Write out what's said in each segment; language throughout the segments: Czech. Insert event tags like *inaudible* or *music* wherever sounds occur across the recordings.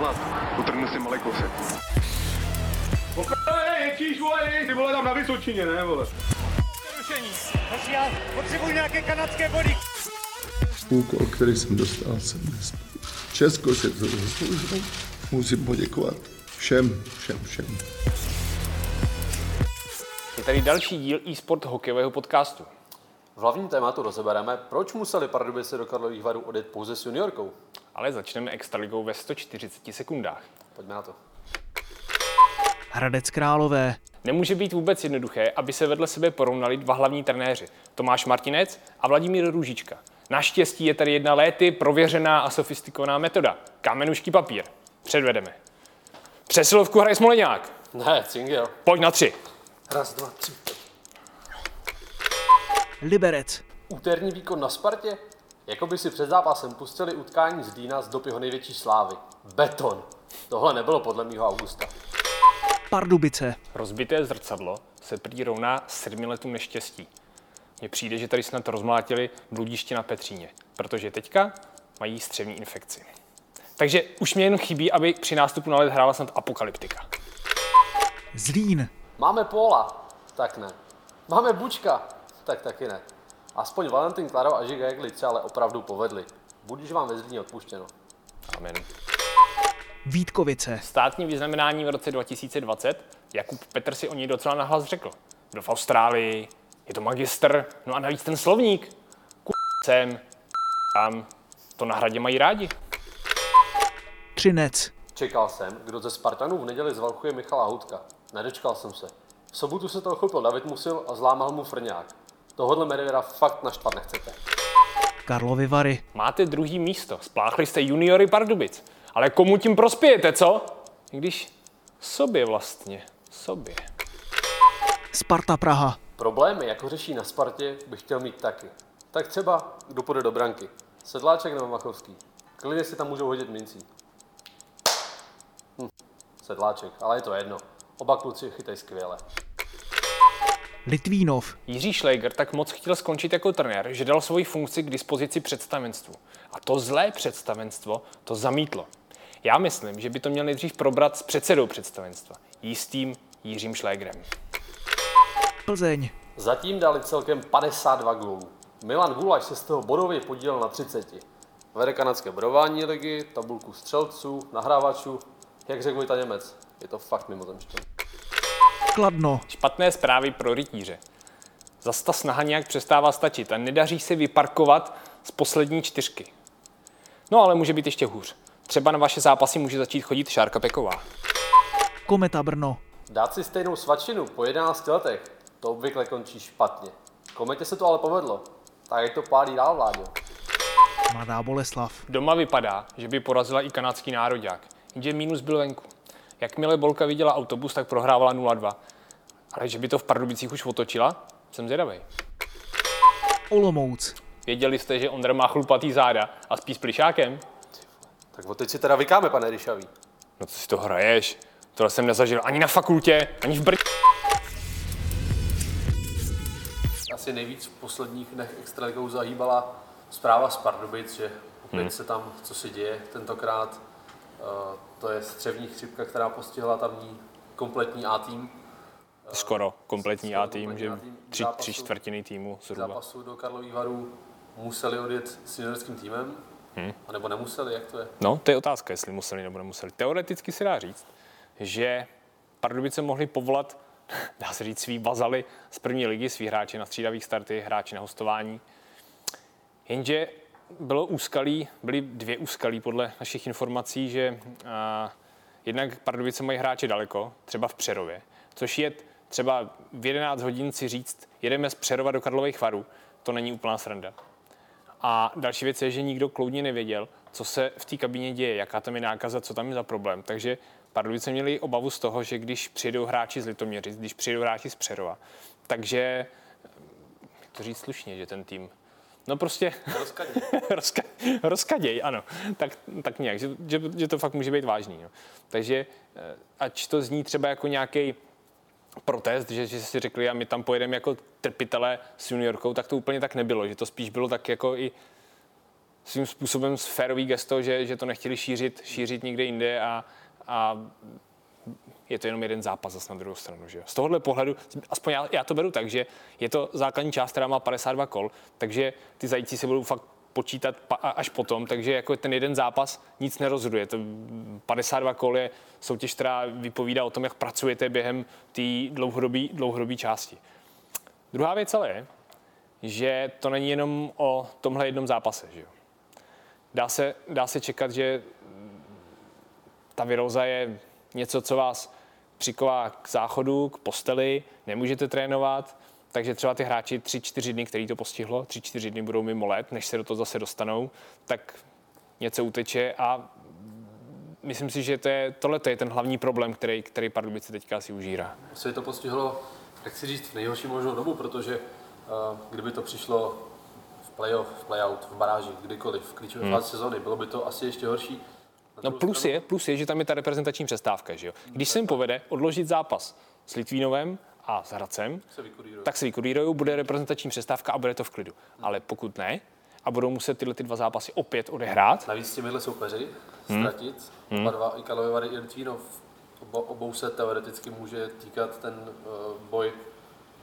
mlad, utrhnu si malý kousek. Ježíš, vole, ty vole tam na Vysočině, ne, vole. Hoši, já potřebuji nějaké kanadské body. Úkol, který jsem dostal, jsem nesplnil. Česko se to zasloužilo. Musím poděkovat všem, všem, všem. Je tady další díl e-sport hokejového podcastu. V hlavním tématu rozebereme, proč museli Pardubice do Karlových varů odjet pouze s juniorkou. Ale začneme extraligou ve 140 sekundách. Pojďme na to. Hradec Králové. Nemůže být vůbec jednoduché, aby se vedle sebe porovnali dva hlavní trenéři. Tomáš Martinec a Vladimír Růžička. Naštěstí je tady jedna léty prověřená a sofistikovaná metoda. Kamenušky papír. Předvedeme. Přesilovku hraje Smoleňák. Ne, Cingel. Pojď na tři. Raz, dva, tři. Liberec. Úterní výkon na Spartě? Jako by si před zápasem pustili utkání z Dýna z dob jeho největší slávy. Beton. Tohle nebylo podle mýho Augusta. Pardubice. Rozbité zrcadlo se prý rovná sedmi letům neštěstí. Mně přijde, že tady snad rozmlátili bludiště na Petříně, protože teďka mají střevní infekci. Takže už mě jen chybí, aby při nástupu na led hrála snad apokalyptika. Zlín. Máme Póla? Tak ne. Máme Bučka? Tak taky ne. Aspoň Valentin Klaro a Žiga Jegli se ale opravdu povedli. Budíš vám ve Zlíně odpuštěno. Amen. Vítkovice. Státní vyznamenání v roce 2020, Jakub Petr si o něj docela nahlas řekl. Byl v Austrálii, je to magistr, no a navíc ten slovník. K sem, tam, to na hradě mají rádi. Třinec. Čekal jsem, kdo ze Spartanů v neděli zvalchuje Michala Houtka. Nedočkal jsem se. V sobotu se toho chopil David Musil a zlámal mu frňák. Tohodle Medvěda fakt naštvat nechcete. Karlovy Vary. Máte druhý místo, spláchli jste juniory Pardubic. Ale komu tím prospějete, co? I Když sobě vlastně, sobě. Sparta Praha. Problémy, jako řeší na Spartě, bych chtěl mít taky. Tak třeba, kdo půjde do branky. Sedláček nebo Machovský. Klidně si tam můžou hodit mincí. Hm, sedláček, ale je to jedno. Oba kluci chytají skvěle. Litvínov. Jiří Schläger tak moc chtěl skončit jako trenér, že dal svoji funkci k dispozici představenstvu. A to zlé představenstvo to zamítlo. Já myslím, že by to měl nejdřív probrat s předsedou představenstva, jistým Jiřím Schlägerem. Plzeň. Zatím dali celkem 52 gólů. Milan Gulaš se z toho bodově podílel na 30. Vede kanadské bodování ligy, tabulku střelců, nahrávačů. Jak řekl Vojta Němec, je to fakt mimozemštěn. Kladno. Špatné zprávy pro rytíře. Zas ta snaha nějak přestává stačit a nedaří se vyparkovat z poslední čtyřky. No ale může být ještě hůř. Třeba na vaše zápasy může začít chodit Šárka Peková. Kometa Brno. Dát si stejnou svačinu po 11 letech, to obvykle končí špatně. Kometě se to ale povedlo. Tak jak to pálí dál, Vláďo. Mladá Boleslav. Doma vypadá, že by porazila i kanadský nároďák, jenže mínus byl venku. Jakmile Bolka viděla autobus, tak prohrávala 0-2. Ale že by to v Pardubicích už otočila, jsem zvědavý. Olomouc. Věděli jste, že Ondra má chlupatý záda a spí s plišákem? Tak o teď si teda vykáme, pane Ryšavý. No co si to hraješ? Tohle jsem nezažil ani na fakultě, ani v Brně. Asi nejvíc v posledních dnech extraligou zahýbala zpráva z Pardubic, že opět Hmm. se tam, co se děje tentokrát, to je střevní chřipka, která postihla tamní kompletní A tým. Skoro kompletní Skoro A tým, že tři, Zápasu- tři čtvrtiny týmu zhruba. zápasu do Karlových varů museli odjet s juniorským týmem, Hmm. anebo nemuseli, jak to je? No, to je otázka, jestli museli nebo nemuseli. Teoreticky se dá říct, že Pardubice mohli povolat, *laughs* dá se říct, svý bazaly z první ligy, svý hráči na střídavých starty, hráči na hostování. Jenže bylo úskalí, byly dvě úskalí podle našich informací, že a, jednak Pardubice mají hráče daleko, třeba v Přerově, což je třeba v 11 hodin si říct, jedeme z Přerova do Karlových varů, to není úplná sranda. A další věc je, že nikdo kloudně nevěděl, co se v té kabině děje, jaká tam je nákaza, co tam je za problém. Takže Pardubice měli obavu z toho, že když přijdou hráči z Litoměřic, když přijdou hráči z Přerova, takže, to říct slušně, že ten tým No prostě Rozkadně. *laughs* rozka, rozkaděj, ano. Tak, tak nějak, že, že, že, to fakt může být vážný. No. Takže eh, ať to zní třeba jako nějaký protest, že, že si řekli a my tam pojedeme jako trpitele s juniorkou, tak to úplně tak nebylo, že to spíš bylo tak jako i svým způsobem férový gesto, že, že to nechtěli šířit, šířit někde jinde a, a je to jenom jeden zápas zase na druhou stranu. Že? Z tohohle pohledu, aspoň já, já, to beru tak, že je to základní část, která má 52 kol, takže ty zajíci se budou fakt počítat pa, až potom, takže jako ten jeden zápas nic nerozhoduje. To 52 kol je soutěž, která vypovídá o tom, jak pracujete během té dlouhodobé dlouhodobý části. Druhá věc ale je, že to není jenom o tomhle jednom zápase. Že? Dá, se, dá se čekat, že ta viróza je něco, co vás přiková k záchodu, k posteli, nemůžete trénovat, takže třeba ty hráči 3-4 dny, který to postihlo, 3-4 dny budou mimo let, než se do toho zase dostanou, tak něco uteče a myslím si, že to je, tohle to je ten hlavní problém, který, který Pardubice teďka asi užírá. Se to postihlo, jak si říct, v nejhorší možnou dobu, protože uh, kdyby to přišlo v playoff, v playout, v baráži, kdykoliv, v klíčové hmm. fázi sezóny, bylo by to asi ještě horší. No plus je, plus je, že tam je ta reprezentační přestávka, že jo. Když se jim povede odložit zápas s Litvínovem a s Hradcem, se tak se vykurírujou, bude reprezentační přestávka a bude to v klidu. Ale pokud ne, a budou muset tyhle ty dva zápasy opět odehrát, Navíc s těmihle soupeři ztratit, hmm. oba dva, i Karlovy Vary, i Litvínov, obo, obou se teoreticky může týkat ten uh, boj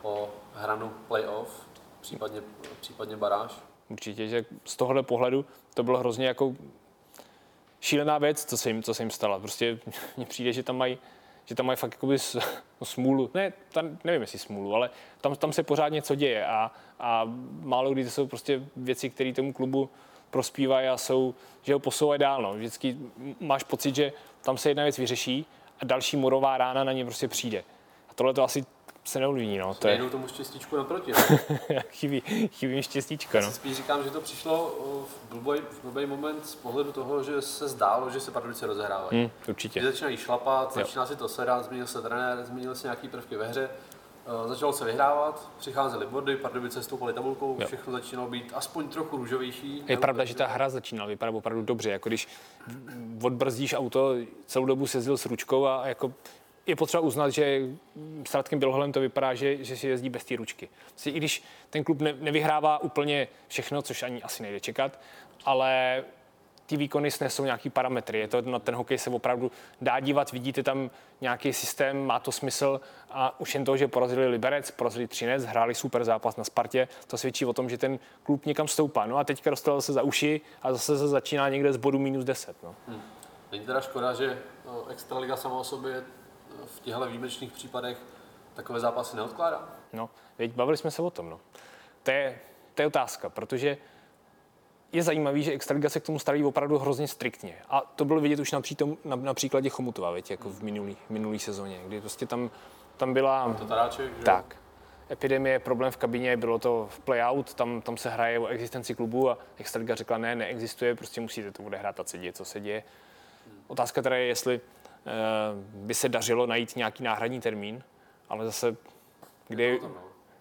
o hranu playoff, případně, případně baráž. určitě, že z tohohle pohledu to bylo hrozně jako šílená věc, co se jim, co se jim stala. Prostě *laughs* mně přijde, že tam mají že tam mají fakt jakoby *laughs* smůlu, ne, tam, nevím jestli smůlu, ale tam, tam se pořád něco děje a, a málo kdy to jsou prostě věci, které tomu klubu prospívají a jsou, že ho posouvají dál. No. Vždycky máš pocit, že tam se jedna věc vyřeší a další morová rána na ně prostě přijde. A tohle to asi se neovlivní, no. To je, Nejdou tomu štěstíčku naproti. Ne? *laughs* chybí, chybí mi štěstíčko, no. Spíš říkám, že to přišlo v blbý, v blbý moment z pohledu toho, že se zdálo, že se Pardubice rozehrávají. Hm, určitě. Že začínají šlapat, začíná si to sedat, změnil se trenér, změnil se nějaký prvky ve hře, uh, začalo se vyhrávat, přicházely body, Pardubice stoupaly tabulkou, Jo. všechno začínalo být aspoň trochu růžovější. Je pravda, že ta hra začínala vypadat opravdu dobře, jako když odbrzdíš auto, celou dobu se jezdil s ručkou a jako je potřeba uznat, že s Radkem Běloholem to vypadá, že, že si jezdí bez té ručky. Prostě I když ten klub ne, nevyhrává úplně všechno, což ani asi nejde čekat, ale ty výkony snesou nějaký parametry. Je to na ten hokej se opravdu dá dívat, vidíte tam nějaký systém, má to smysl a už jen to, že porazili Liberec, porazili Třinec, hráli super zápas na Spartě, to svědčí o tom, že ten klub někam stoupá. No a teďka dostal se za uši a zase se začíná někde z bodu minus 10. No. Není teda škoda, že no, Extraliga sama o sobě eh, v těchto výjimečných případech takové zápasy neodkládá? No, teď bavili jsme se o tom. No. To, je, to je otázka, protože je zajímavý, že Extraliga se k tomu staví opravdu hrozně striktně. A to bylo vidět už na, přítom, na, na příkladě Chomutova, věď, jako v minulý, minulý sezóně, kdy prostě tam, tam byla... To taráček, že? Tak. Epidemie, problém v kabině, bylo to v playout, tam, tam se hraje o existenci klubu a Extraliga řekla, ne, neexistuje, prostě musíte to odehrát a se děje, co se děje. Otázka teda je, jestli by se dařilo najít nějaký náhradní termín, ale zase, kde, je-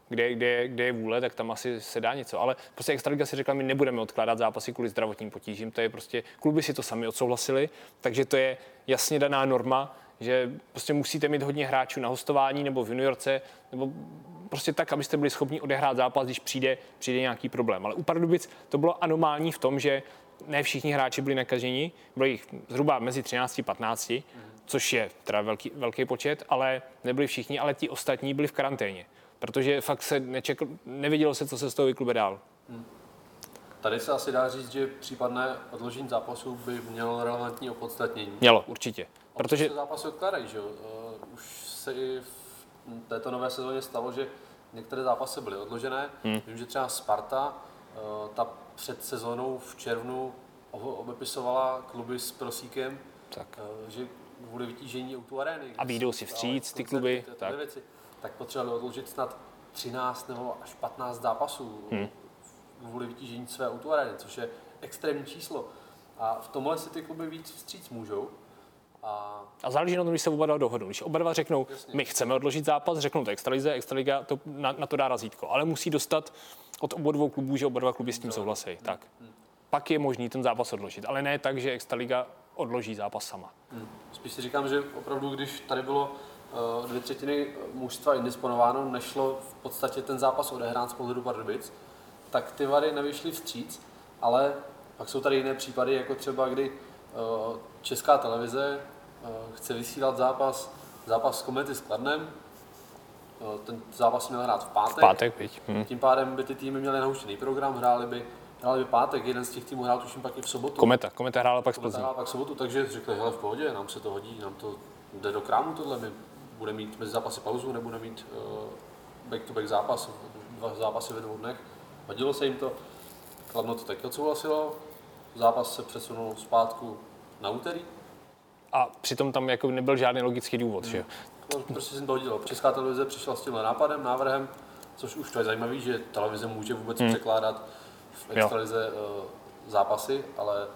kde, kde, kde je vůle, tak tam asi se dá něco. Ale prostě Extraliga si řekla, my nebudeme odkládat zápasy kvůli zdravotním potížím. To je prostě, kluby si to sami odsouhlasili, takže to je jasně daná norma, že prostě musíte mít hodně hráčů na hostování nebo v juniorce, nebo prostě tak, abyste byli schopni odehrát zápas, když přijde, přijde nějaký problém. Ale u Pardubic to bylo anomální v tom, že ne všichni hráči byli nakaženi, bylo jich zhruba mezi 13 a 15, což je teda velký, velký počet, ale nebyli všichni, ale ti ostatní byli v karanténě. Protože fakt se nečekl, nevědělo se, co se z toho vyklube dál. Tady se asi dá říct, že případné odložení zápasu by mělo relevantní opodstatnění. Mělo, určitě. Protože se zápasy odkládají, že jo? Uh, už se i v této nové sezóně stalo, že některé zápasy byly odložené. Hmm. Vím, že třeba Sparta, uh, ta před sezónou v červnu obepisovala kluby s prosíkem, Tak. uh, že kvůli vytížení o arény. A výjdou si vstříc ty kluby, tak. tak. Věci, tak potřebovali odložit snad 13 nebo až 15 zápasů hmm. kvůli vytížení své o arény, což je extrémní číslo. A v tomhle si ty kluby víc vstříc můžou. A A záleží na tom, když se oba dva dohodnou. Když oba dva řeknou, my chceme odložit zápas, řeknou to Extralize, Extraliga to, na, na, to dá razítko. Ale musí dostat od obou dvou klubů, že oba dva kluby s tím souhlasí. Tak. Pak je možný ten zápas odložit. Ale ne tak, že Extraliga odloží zápas sama. Spíš si říkám, že opravdu, když tady bylo uh, dvě třetiny mužstva indisponováno, nešlo v podstatě ten zápas odehrát z pohledu Pardubic, tak ty Vary nevyšly vstříc, ale Pak jsou tady jiné případy, jako třeba kdy uh, česká televize uh, chce vysílat zápas, zápas s Komety s Kladnem. Ten zápas měl hrát v pátek. V pátek, viď? Hm. Tím pádem by ty týmy měly nahuštěný program, hráli by, hráli by pátek, jeden z těch týmů hrál tuším pak i v sobotu. Kometa. Kometa hrála pak Kometa Plzní. hrál pak v sobotu, takže řekli, hele v pohodě, nám se to hodí, nám to jde do krámu tohle, my bude mít mezi zápasy pauzu, nebude mít uh, back-to-back zápas, dva zápasy ve dvou dnech. Hodilo se jim to, Kladno to taky odsouhlasilo, zápas se přesunul zpátku na úterý, A přitom tam jako nebyl žádný logický důvod, že jo? no, prostě se jim to hodilo. Česká televize přišla s tímhle nápadem, návrhem, což už to je zajímavé, že televize může vůbec Hmm. překládat v extralize uh, zápasy, ale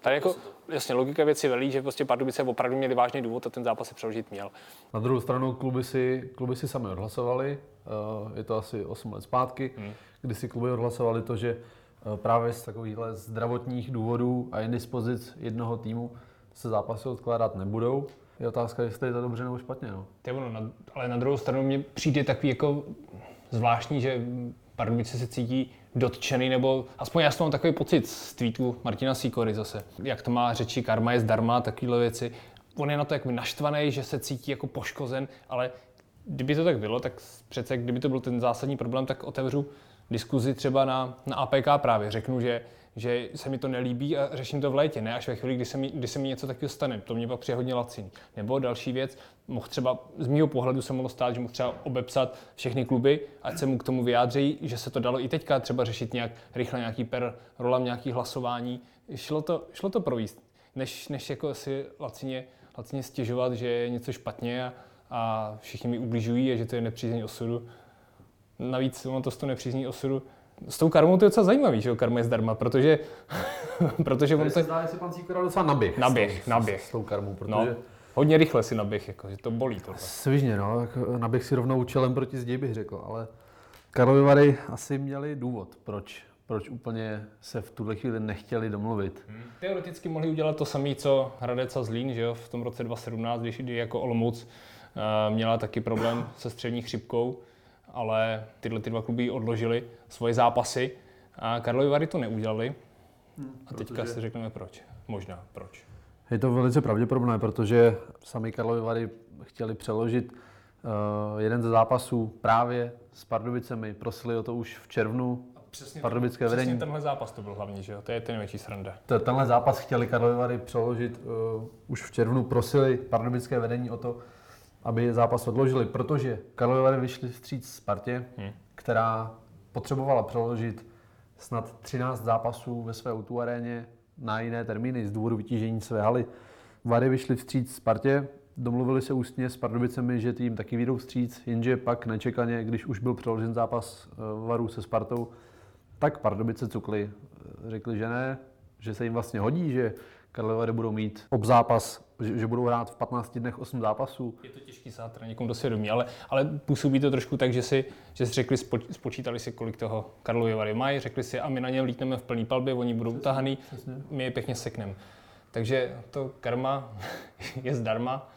Tady jako, to. jasně, logika věci velí, že prostě Pardubice opravdu měli vážný důvod a ten zápas se přeložit měl. Na druhou stranu kluby si, kluby si sami odhlasovali, eh, je to asi 8 let zpátky, Hmm. kdy si kluby odhlasovali to, že eh, právě z takovýchhle zdravotních důvodů a indispozic jednoho týmu se zápasy odkládat nebudou. Je otázka, jestli je to dobře nebo špatně. No. Ono, na, ale na druhou stranu mě přijde takový jako zvláštní, že Pardubice se cítí dotčený, nebo aspoň já mám takový pocit z tweetu Martina Sikory zase. Jak to má řeči, karma je zdarma, takovéhle věci. On je na to jako naštvaný, že se cítí jako poškozen, ale kdyby to tak bylo, tak přece kdyby to byl ten zásadní problém, tak otevřu diskuzi třeba na, na APK právě. Řeknu, že, že se mi to nelíbí a řeším to v létě, ne až ve chvíli, kdy se mi, kdy se mi něco takového stane. To mě pak přijde hodně laciný. Nebo další věc, mohl třeba, z mého pohledu se mohlo stát, že mohl třeba obepsat všechny kluby, ať se mu k tomu vyjádří, že se to dalo i teďka třeba řešit nějak rychle, nějaký per rolam, nějaký hlasování. Šlo to, šlo to províst, než, než jako si lacině, lacině stěžovat, že je něco špatně a, a všichni mi ubližují a že to je nepřízeň osudu. Navíc ono to s tou nepřízní osudu, s tou karmou to je docela zajímavý, že jo, karma je zdarma, protože, *laughs* protože on to zdá, že pan Cíkora docela naběh. Naběh, naběh. S, s tou karmou, protože no, no. hodně rychle si naběh, jako, že to bolí tohle. Svižně, no, tak naběh si rovnou čelem proti zdi bych řekl, ale Karlovy Vary asi měli důvod, proč, proč úplně se v tuhle chvíli nechtěli domluvit. Teoreticky mohli udělat to samé, co Hradec a Zlín, že jo, v tom roce 2017, když, kdy jako Olomouc uh, měla taky problém se střední chřipkou, ale tyhle ty dva kluby odložili svoje zápasy a Karlovy Vary to neudělali. A teďka protože- si řekneme proč. Možná proč. Je to velice pravděpodobné, protože sami Karlovy Vary chtěli přeložit uh, jeden ze zápasů právě s Pardubicemi. Prosili o to už v červnu. Přesně, Pardubické přesně vedení. tenhle zápas to byl hlavně, že jo? To je ten největší sranda. T- Tenhle zápas chtěli Karlovy Vary přeložit uh, už v červnu. Prosili pardubické vedení o to, aby zápas odložili, protože Karlovy Vary vyšli vstříc Spartě, Hmm. která potřebovala přeložit snad 13 zápasů ve své O2 aréně na jiné termíny z důvodu vytížení své haly. Vary vyšli vstříc Spartě, domluvili se ústně s Pardubicemi, že tým taky vyjdou vstříc, jenže pak nečekaně, když už byl přeložen zápas eh, Varů se Spartou, tak Pardubice cukli. Řekli, že ne, že se jim vlastně hodí, že Karlovy Vary budou mít obzápas, že, že budou hrát v 15 dnech 8 zápasů. Je to těžký sát teda někomu do svědomí, ale, ale působí to trošku tak, že si, že si řekli, spo, spočítali si, kolik toho Karlovy Vary mají, řekli si, a my na ně lítneme v plný palbě, oni budou utahaný, my je pěkně sekneme. Takže to karma *laughs* je zdarma.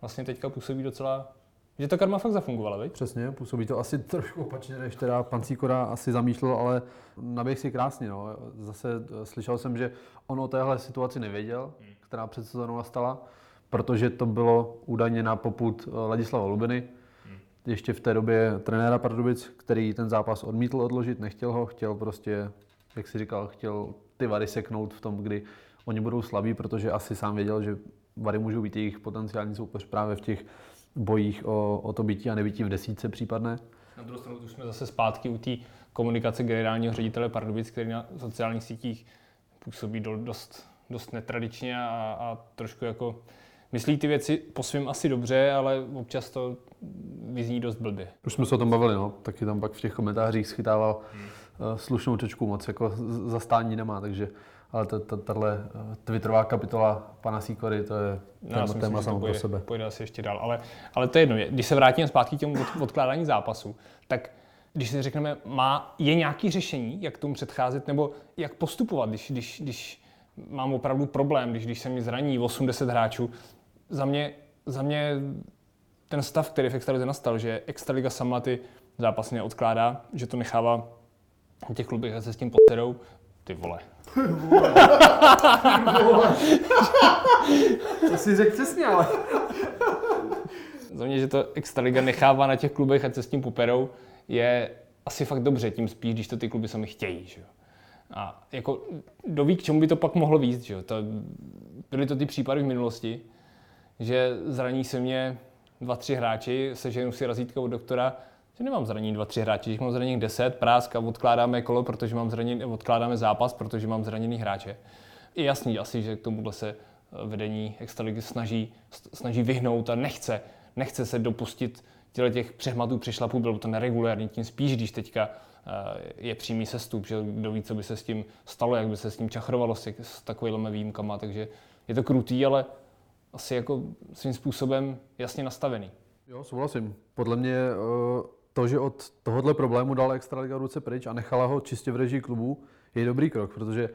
Vlastně teďka působí docela, že ta karma fakt zafungovala, veď? Přesně, působí to asi trošku opačně, než teda pan Cíkora asi zamýšlel, ale naběh si krásně. No. Zase eh, slyšel jsem, že on o téhle situaci nevěděl, která před sezónou nastala, protože to bylo údajně na poput eh, Ladislava Lubiny, ještě v té době trenéra Pardubic, který ten zápas odmítl odložit, nechtěl ho, chtěl prostě, jak si říkal, chtěl ty vary seknout v tom, kdy oni budou slabí, protože asi sám věděl, že vary můžou být jejich potenciální soupeř právě v těch bojích o, o to bytí a nebytí v desítce případné. Na druhou stranu už jsme zase zpátky u té komunikace generálního ředitele Pardubic, který na sociálních sítích působí do, dost, dost netradičně a, a trošku jako myslí ty věci po svém asi dobře, ale občas to vyzní dost blbě. Už jsme se o tom bavili, no. taky tam pak v těch komentářích schytával hmm. slušnou čočku moc, jako zastání nemá, takže ale ta- ta- tahle eh, twitterová kapitola pana Sikory, to je No, téma, já si téma myslím, samo pro pojde, sebe. pojde asi ještě dál. Ale, ale to je jedno. Když se vrátíme zpátky k těmu od, odkládání zápasu, tak když si řekneme, má, je nějaké řešení, jak tomu předcházet, nebo jak postupovat, když, když, když mám opravdu problém, když, když se mi zraní 80 hráčů. Za mě, za mě ten stav, který v Extralize nastal, že Extraliga sama ty zápasy neodkládá, že to nechává těch klubech se s tím poserou, Ty vole. To si řekl přesně, ale... Za mě, že to Extraliga nechává na těch klubech, ať se s tím poperou, je asi fakt dobře, tím spíš, když to ty kluby sami chtějí. Že? jo. A jako, kdo ví, k čemu by to pak mohlo víc. Že? jo. To, byly to ty případy v minulosti, že zraní se mě dva, tři hráči, seženu si razítko od doktora, že nemám zranění dva, tři hráči, že mám zranění 10, prásk a odkládáme kolo, protože mám zranění, odkládáme zápas, protože mám zraněný hráče. Je jasný asi, že k tomuhle se eh, vedení Extraligy snaží, snaží vyhnout a nechce, nechce se dopustit těle těch přehmatů, přešlapů, bylo to neregulární, tím spíš, když teďka eh, je přímý sestup, že kdo ví, co by se s tím stalo, jak by se s tím čachrovalo s, s takovými výjimkama, takže je to krutý, ale asi jako svým způsobem jasně nastavený. Jo, souhlasím. Podle mě eh, to, že od tohohle problému dala Extraliga ruce pryč a nechala ho čistě v režii klubu, je dobrý krok, protože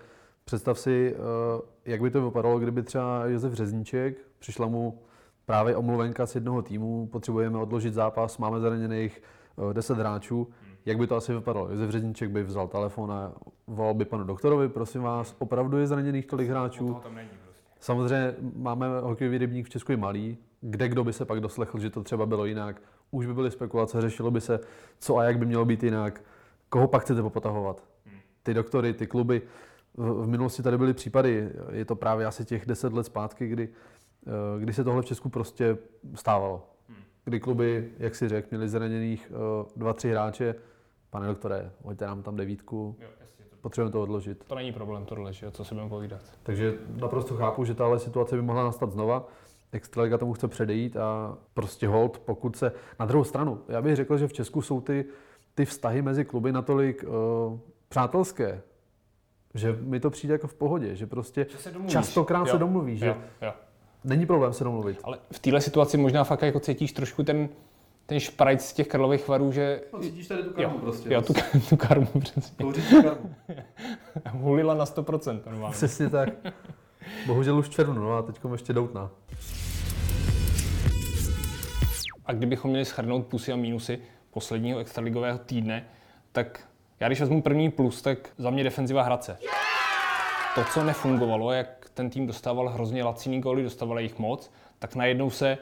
představ si, eh, jak by to vypadalo, kdyby třeba Josef Řezníček, přišla mu právě omluvenka z jednoho týmu, potřebujeme odložit zápas, máme zraněných eh, 10 hráčů, jak by to asi vypadalo? Josef Řezníček by vzal telefon a volal by panu doktorovi, prosím vás, opravdu je zraněných tolik hráčů? tam není prostě. Samozřejmě máme hokejový rybník v Česku je malý, kde kdo by se pak doslechl, že to třeba bylo jinak. Už by byly spekulace, řešilo by se, co a jak by mělo být jinak. Koho pak chcete popotahovat? Ty doktory, ty kluby. V minulosti tady byly případy, je to právě asi těch 10 let zpátky, kdy, eh, kdy se tohle v Česku prostě stávalo. Kdy kluby, jak si řekl, měli zraněných eh, dva, tři hráče. Pane doktore, hoďte nám tam devítku, Jo, jasně, to, potřebujeme to odložit. to není problém tohle, že co si budeme povídat. Takže naprosto chápu, že tahle situace by mohla nastat znova. Extraliga tomu chce předejít a prostě hold, pokud se... Na druhou stranu, já bych řekl, že v Česku jsou ty, ty vztahy mezi kluby natolik uh, přátelské, že mi to přijde jako v pohodě, že prostě se domluvíš. častokrát Jo, se domluví, že Jo, jo. není problém se domluvit. Ale v téhle situaci možná fakt jako cítíš trošku ten, ten šprajc z těch karlových varů, že No, cítíš tady tu jo, jo tu, tu karmu přesně. *laughs* Hulila na 100% normálně. Přesně tak. Bohužel už červnu, no a teď ještě doutná. A kdybychom měli schrnout plusy a mínusy posledního extraligového týdne, tak já když vezmu první plus, tak za mě defenziva Hradce. To, co nefungovalo, jak ten tým dostával hrozně laciný góly, dostával jich moc, tak najednou se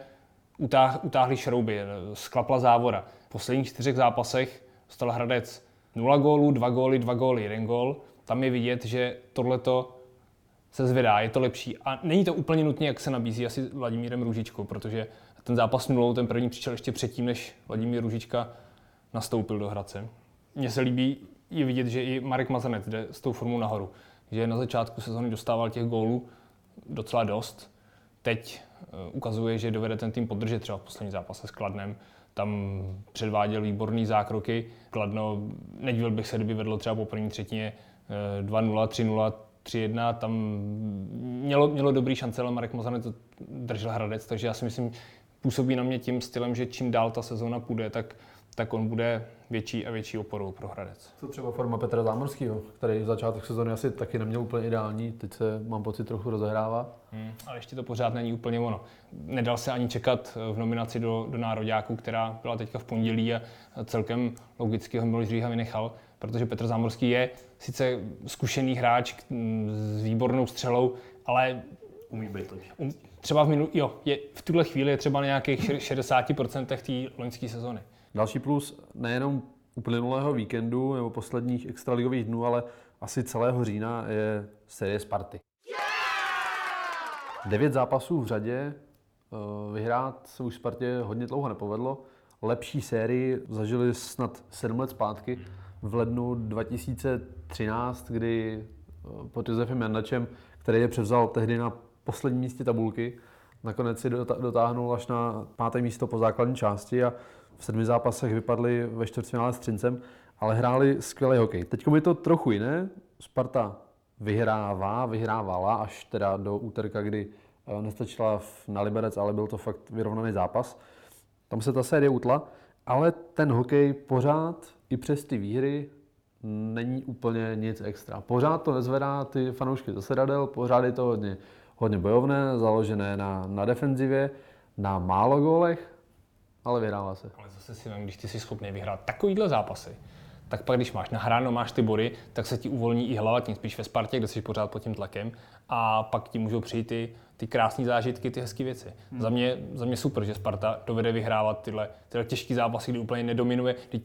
utáh, utáhly šrouby, sklapla závora. V posledních čtyřech zápasech dostal Hradec 0 gólů, 2 góly, 2 góly, 1 gól. Tam je vidět, že tohleto se zvedá, je to lepší. A není to úplně nutně, jak se nabízí asi Vladimírem Růžičkou, protože ten zápas nulou, ten první přišel ještě předtím, než Vladimír Růžička nastoupil do Hradce. Mně se líbí je vidět, že i Marek Mazanec jde s tou formou nahoru. Že na začátku sezóny dostával těch gólů docela dost. Teď eh, ukazuje, že dovede ten tým podržet třeba v poslední zápase s Kladnem. Tam předváděl výborný zákroky. Kladno, nedivil bych se, kdyby vedlo třeba po první třetině eh, 2-0, 3-0, 3-1. Tam mělo, mělo dobrý šance, ale Marek Mazanec to držel Hradec, takže já si myslím, působí na mě tím stylem, že čím dál ta sezóna půjde, tak, tak on bude větší a větší oporou pro Hradec. Co třeba forma Petra Zámorského, který v začátek sezóny asi taky neměl úplně ideální, teď se, mám pocit, trochu rozehrává. Hmm, ale ještě to pořád není úplně ono. Nedal se ani čekat eh, v nominaci do, do nároďáku, která byla teďka v pondělí a celkem logicky ho Miloš Říha vynechal, protože Petr Zámorský je sice zkušený hráč s výbornou střelou, ale Umí být lepší. um, třeba v minulý, jo, je, v tuhle chvíli je třeba na nějakých še- 60% té loňské sezony. Další plus nejenom uplynulého víkendu nebo posledních extraligových dnů, ale asi celého října je série Sparty. Devět zápasů v řadě, eh, vyhrát se už Spartě hodně dlouho nepovedlo. Lepší sérii zažili snad sedm let zpátky v lednu 2013, kdy eh, pod Josefem Jandačem, který je převzal tehdy na posledním místě tabulky, nakonec si dotáhnul až na páté místo po základní části a v sedmi zápasech vypadli ve čtvrtfinále s Třincem, ale hráli skvělý hokej. Teď je to trochu jiné. Sparta vyhrává, vyhrávala až teda do úterka, kdy eh, nestačila na Liberec, ale byl to fakt vyrovnaný zápas. Tam se ta série utla, ale ten hokej pořád i přes ty výhry není úplně nic extra. Pořád to nezvedá ty fanoušky do sedadel, pořád je to hodně, hodně bojovné, založené na, na defenzivě, na málo gólech, ale vyhrává se. Ale zase si vem, když ty jsi schopný vyhrát takovýhle zápasy, tak pak když máš nahráno, máš ty body, tak se ti uvolní i hlava, tím spíš ve Spartě, kde jsi pořád pod tím tlakem a pak ti můžou přijít ty, ty krásné zážitky, ty hezké věci. Hmm. Za, mě, za mě super, že Sparta dovede vyhrávat tyhle, tyhle těžké zápasy, kdy úplně nedominuje. Kdy,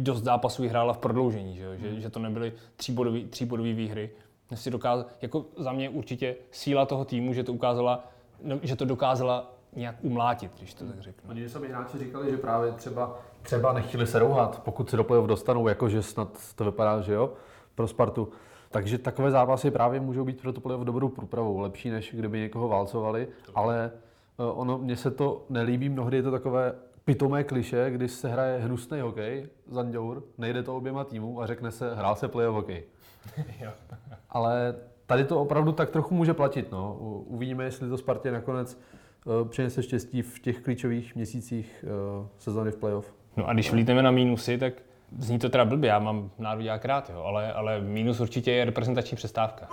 dost zápasů vyhrála v prodloužení, že, jo? Že, že to nebyly tříbodové tříbodový výhry. Si dokázal, jako za mě určitě síla toho týmu, že to ukázala, no, že to dokázala nějak umlátit, když to tak řeknu. Oni sami hráči říkali, že právě třeba, třeba nechtěli se rouhat, pokud se do playoff dostanou, jakože snad to vypadá, že jo, pro Spartu. Takže takové zápasy právě můžou být pro to playoff dobrou průpravou, lepší, než kdyby někoho válcovali, ale eh, ono, mně se to nelíbí, mnohdy je to takové pitomé kliše, když se hraje hnusný hokej, Zanděur, nejde to oběma týmům a řekne se, hrál se playoff hokej. *laughs* ale tady to opravdu tak trochu může platit. No. Uvidíme, jestli to Spartě nakonec eh, přinese štěstí v těch klíčových měsících eh, sezóny v playoff. No a když vlítneme na mínusy, tak zní to teda blbě, já mám národák rád, jo, ale, ale mínus určitě je reprezentační přestávka.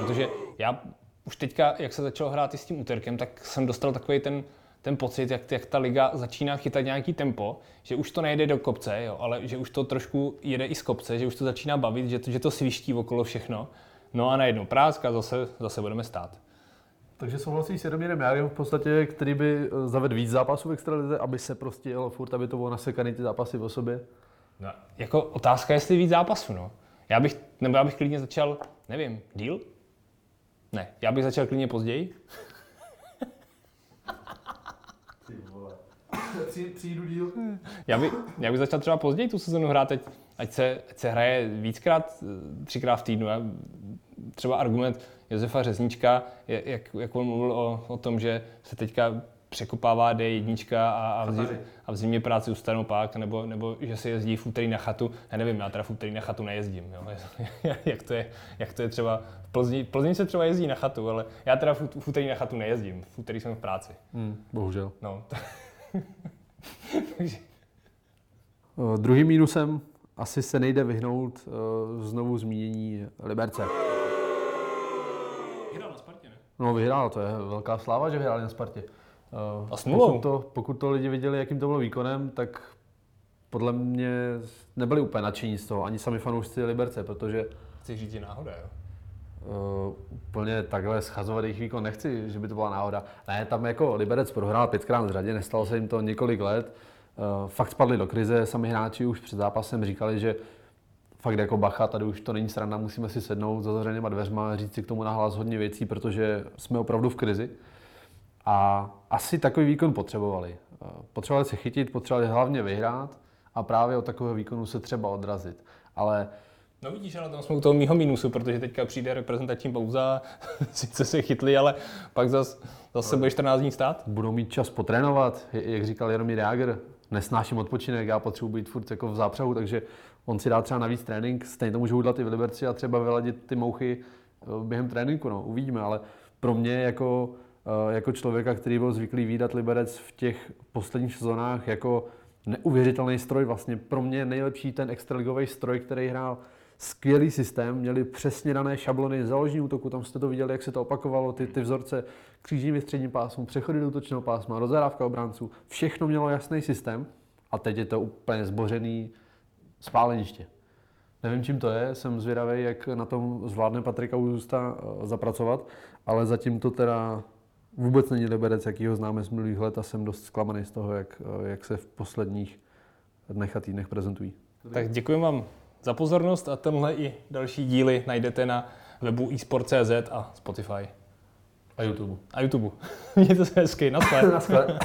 Protože já už teďka, jak se začalo hrát i s tím úterkem, tak jsem dostal takový ten, ten pocit, jak, jak ta liga začíná chytat nějaký tempo, že už to nejde do kopce, jo, ale že už to trošku jede i z kopce, že už to začíná bavit, že to, že to sviští okolo všechno. No a najednou práska, zase, zase budeme stát. Takže souhlasíš s Jaromírem Jágrem v podstatě, který by eh, zavedl víc zápasů v extralize, aby se prostě jelo furt, aby to bylo nasekaný ty zápasy o sobě? No, jako otázka, jestli víc zápasů, no. Já bych, nebo já bych klidně začal, nevím, díl? Ne, já bych začal klidně později. Přijdu díl. Já, by, já bych začal třeba později tu sezonu hrát, teď, ať, se, ať se hraje víckrát, eh, třikrát v týdnu. Já, třeba argument Josefa Řeznička, je- jak, jak on mluvil o, o tom, že se teďka překopává D1 a, a, v, zi- a v zimě práci ustanou pak, nebo, nebo že se jezdí v úterý na chatu. Já nevím, já teda v úterý na chatu nejezdím. Jo. *laughs* jak, to je, jak to je třeba v Plzni, Plzni se třeba jezdí na chatu, ale já teda v, v úterý na chatu nejezdím. V úterý jsem v práci. Hmm, bohužel. No. *laughs* Uh, *laughs* druhým mínusem asi se nejde vyhnout uh, znovu zmínění Liberce. Hrál na Spartě, ne? No vyhrál, to je velká sláva, že vyhráli na Spartě. Uh, A s nulou. pokud, to, pokud to lidi viděli, jakým to bylo výkonem, tak podle mě nebyli úplně nadšení z toho, ani sami fanoušci Liberce, protože Chci říct, že náhoda, jo? Uh, úplně takhle schazovat jejich výkon nechci, že by to byla náhoda. Ne, tam jako Liberec prohrál pětkrát v řadě, nestalo se jim to několik let. Uh, fakt spadli do krize, sami hráči už před zápasem říkali, že fakt jako bacha, tady už to není sranda, musíme si sednout za zavřenýma dveřma, říct si k tomu nahlas hodně věcí, protože jsme opravdu v krizi. A asi takový výkon potřebovali. Uh, Potřebovali se chytit, potřebovali hlavně vyhrát a právě od takového výkonu se třeba odrazit. Ale No vidíš, ale tam jsme u toho mýho mínusu, protože teďka přijde reprezentační pauza, *laughs* sice se chytli, ale pak zase zas se bude 14 dní stát. budou mít čas potrénovat, jak říkal Jaromír Jágr, nesnáším odpočinek, já potřebuji být furt jako v zápřehu, takže on si dá třeba navíc trénink, stejně to můžou udělat i v Liberci a třeba vyladit ty mouchy eh, během tréninku, no, uvidíme, ale pro mě jako, eh, jako člověka, který byl zvyklý výdat Liberec v těch posledních sezónách jako neuvěřitelný stroj, vlastně pro mě nejlepší ten extraligový stroj, který hrál skvělý systém, měli přesně dané šablony záložní útoku, tam jste to viděli, jak se to opakovalo, ty, ty vzorce křížní ve středním pásmu, přechody do útočného pásma, rozhrávka obránců, všechno mělo jasný systém a teď je to úplně zbořený spáleniště. Nevím, čím to je, jsem zvědavý, jak na tom zvládne Patrika Uzusta eh, zapracovat, ale zatím to teda vůbec není Liberec, jaký ho známe z minulých let a jsem dost zklamaný z toho, jak, eh, jak se v posledních dnech a týdnech prezentují. Tak děkuji vám za pozornost a tenhle i další díly najdete na webu eSport.cz a Spotify A YouTube. a YouTube. *laughs* Mějte se hezky, naschle. Naschle.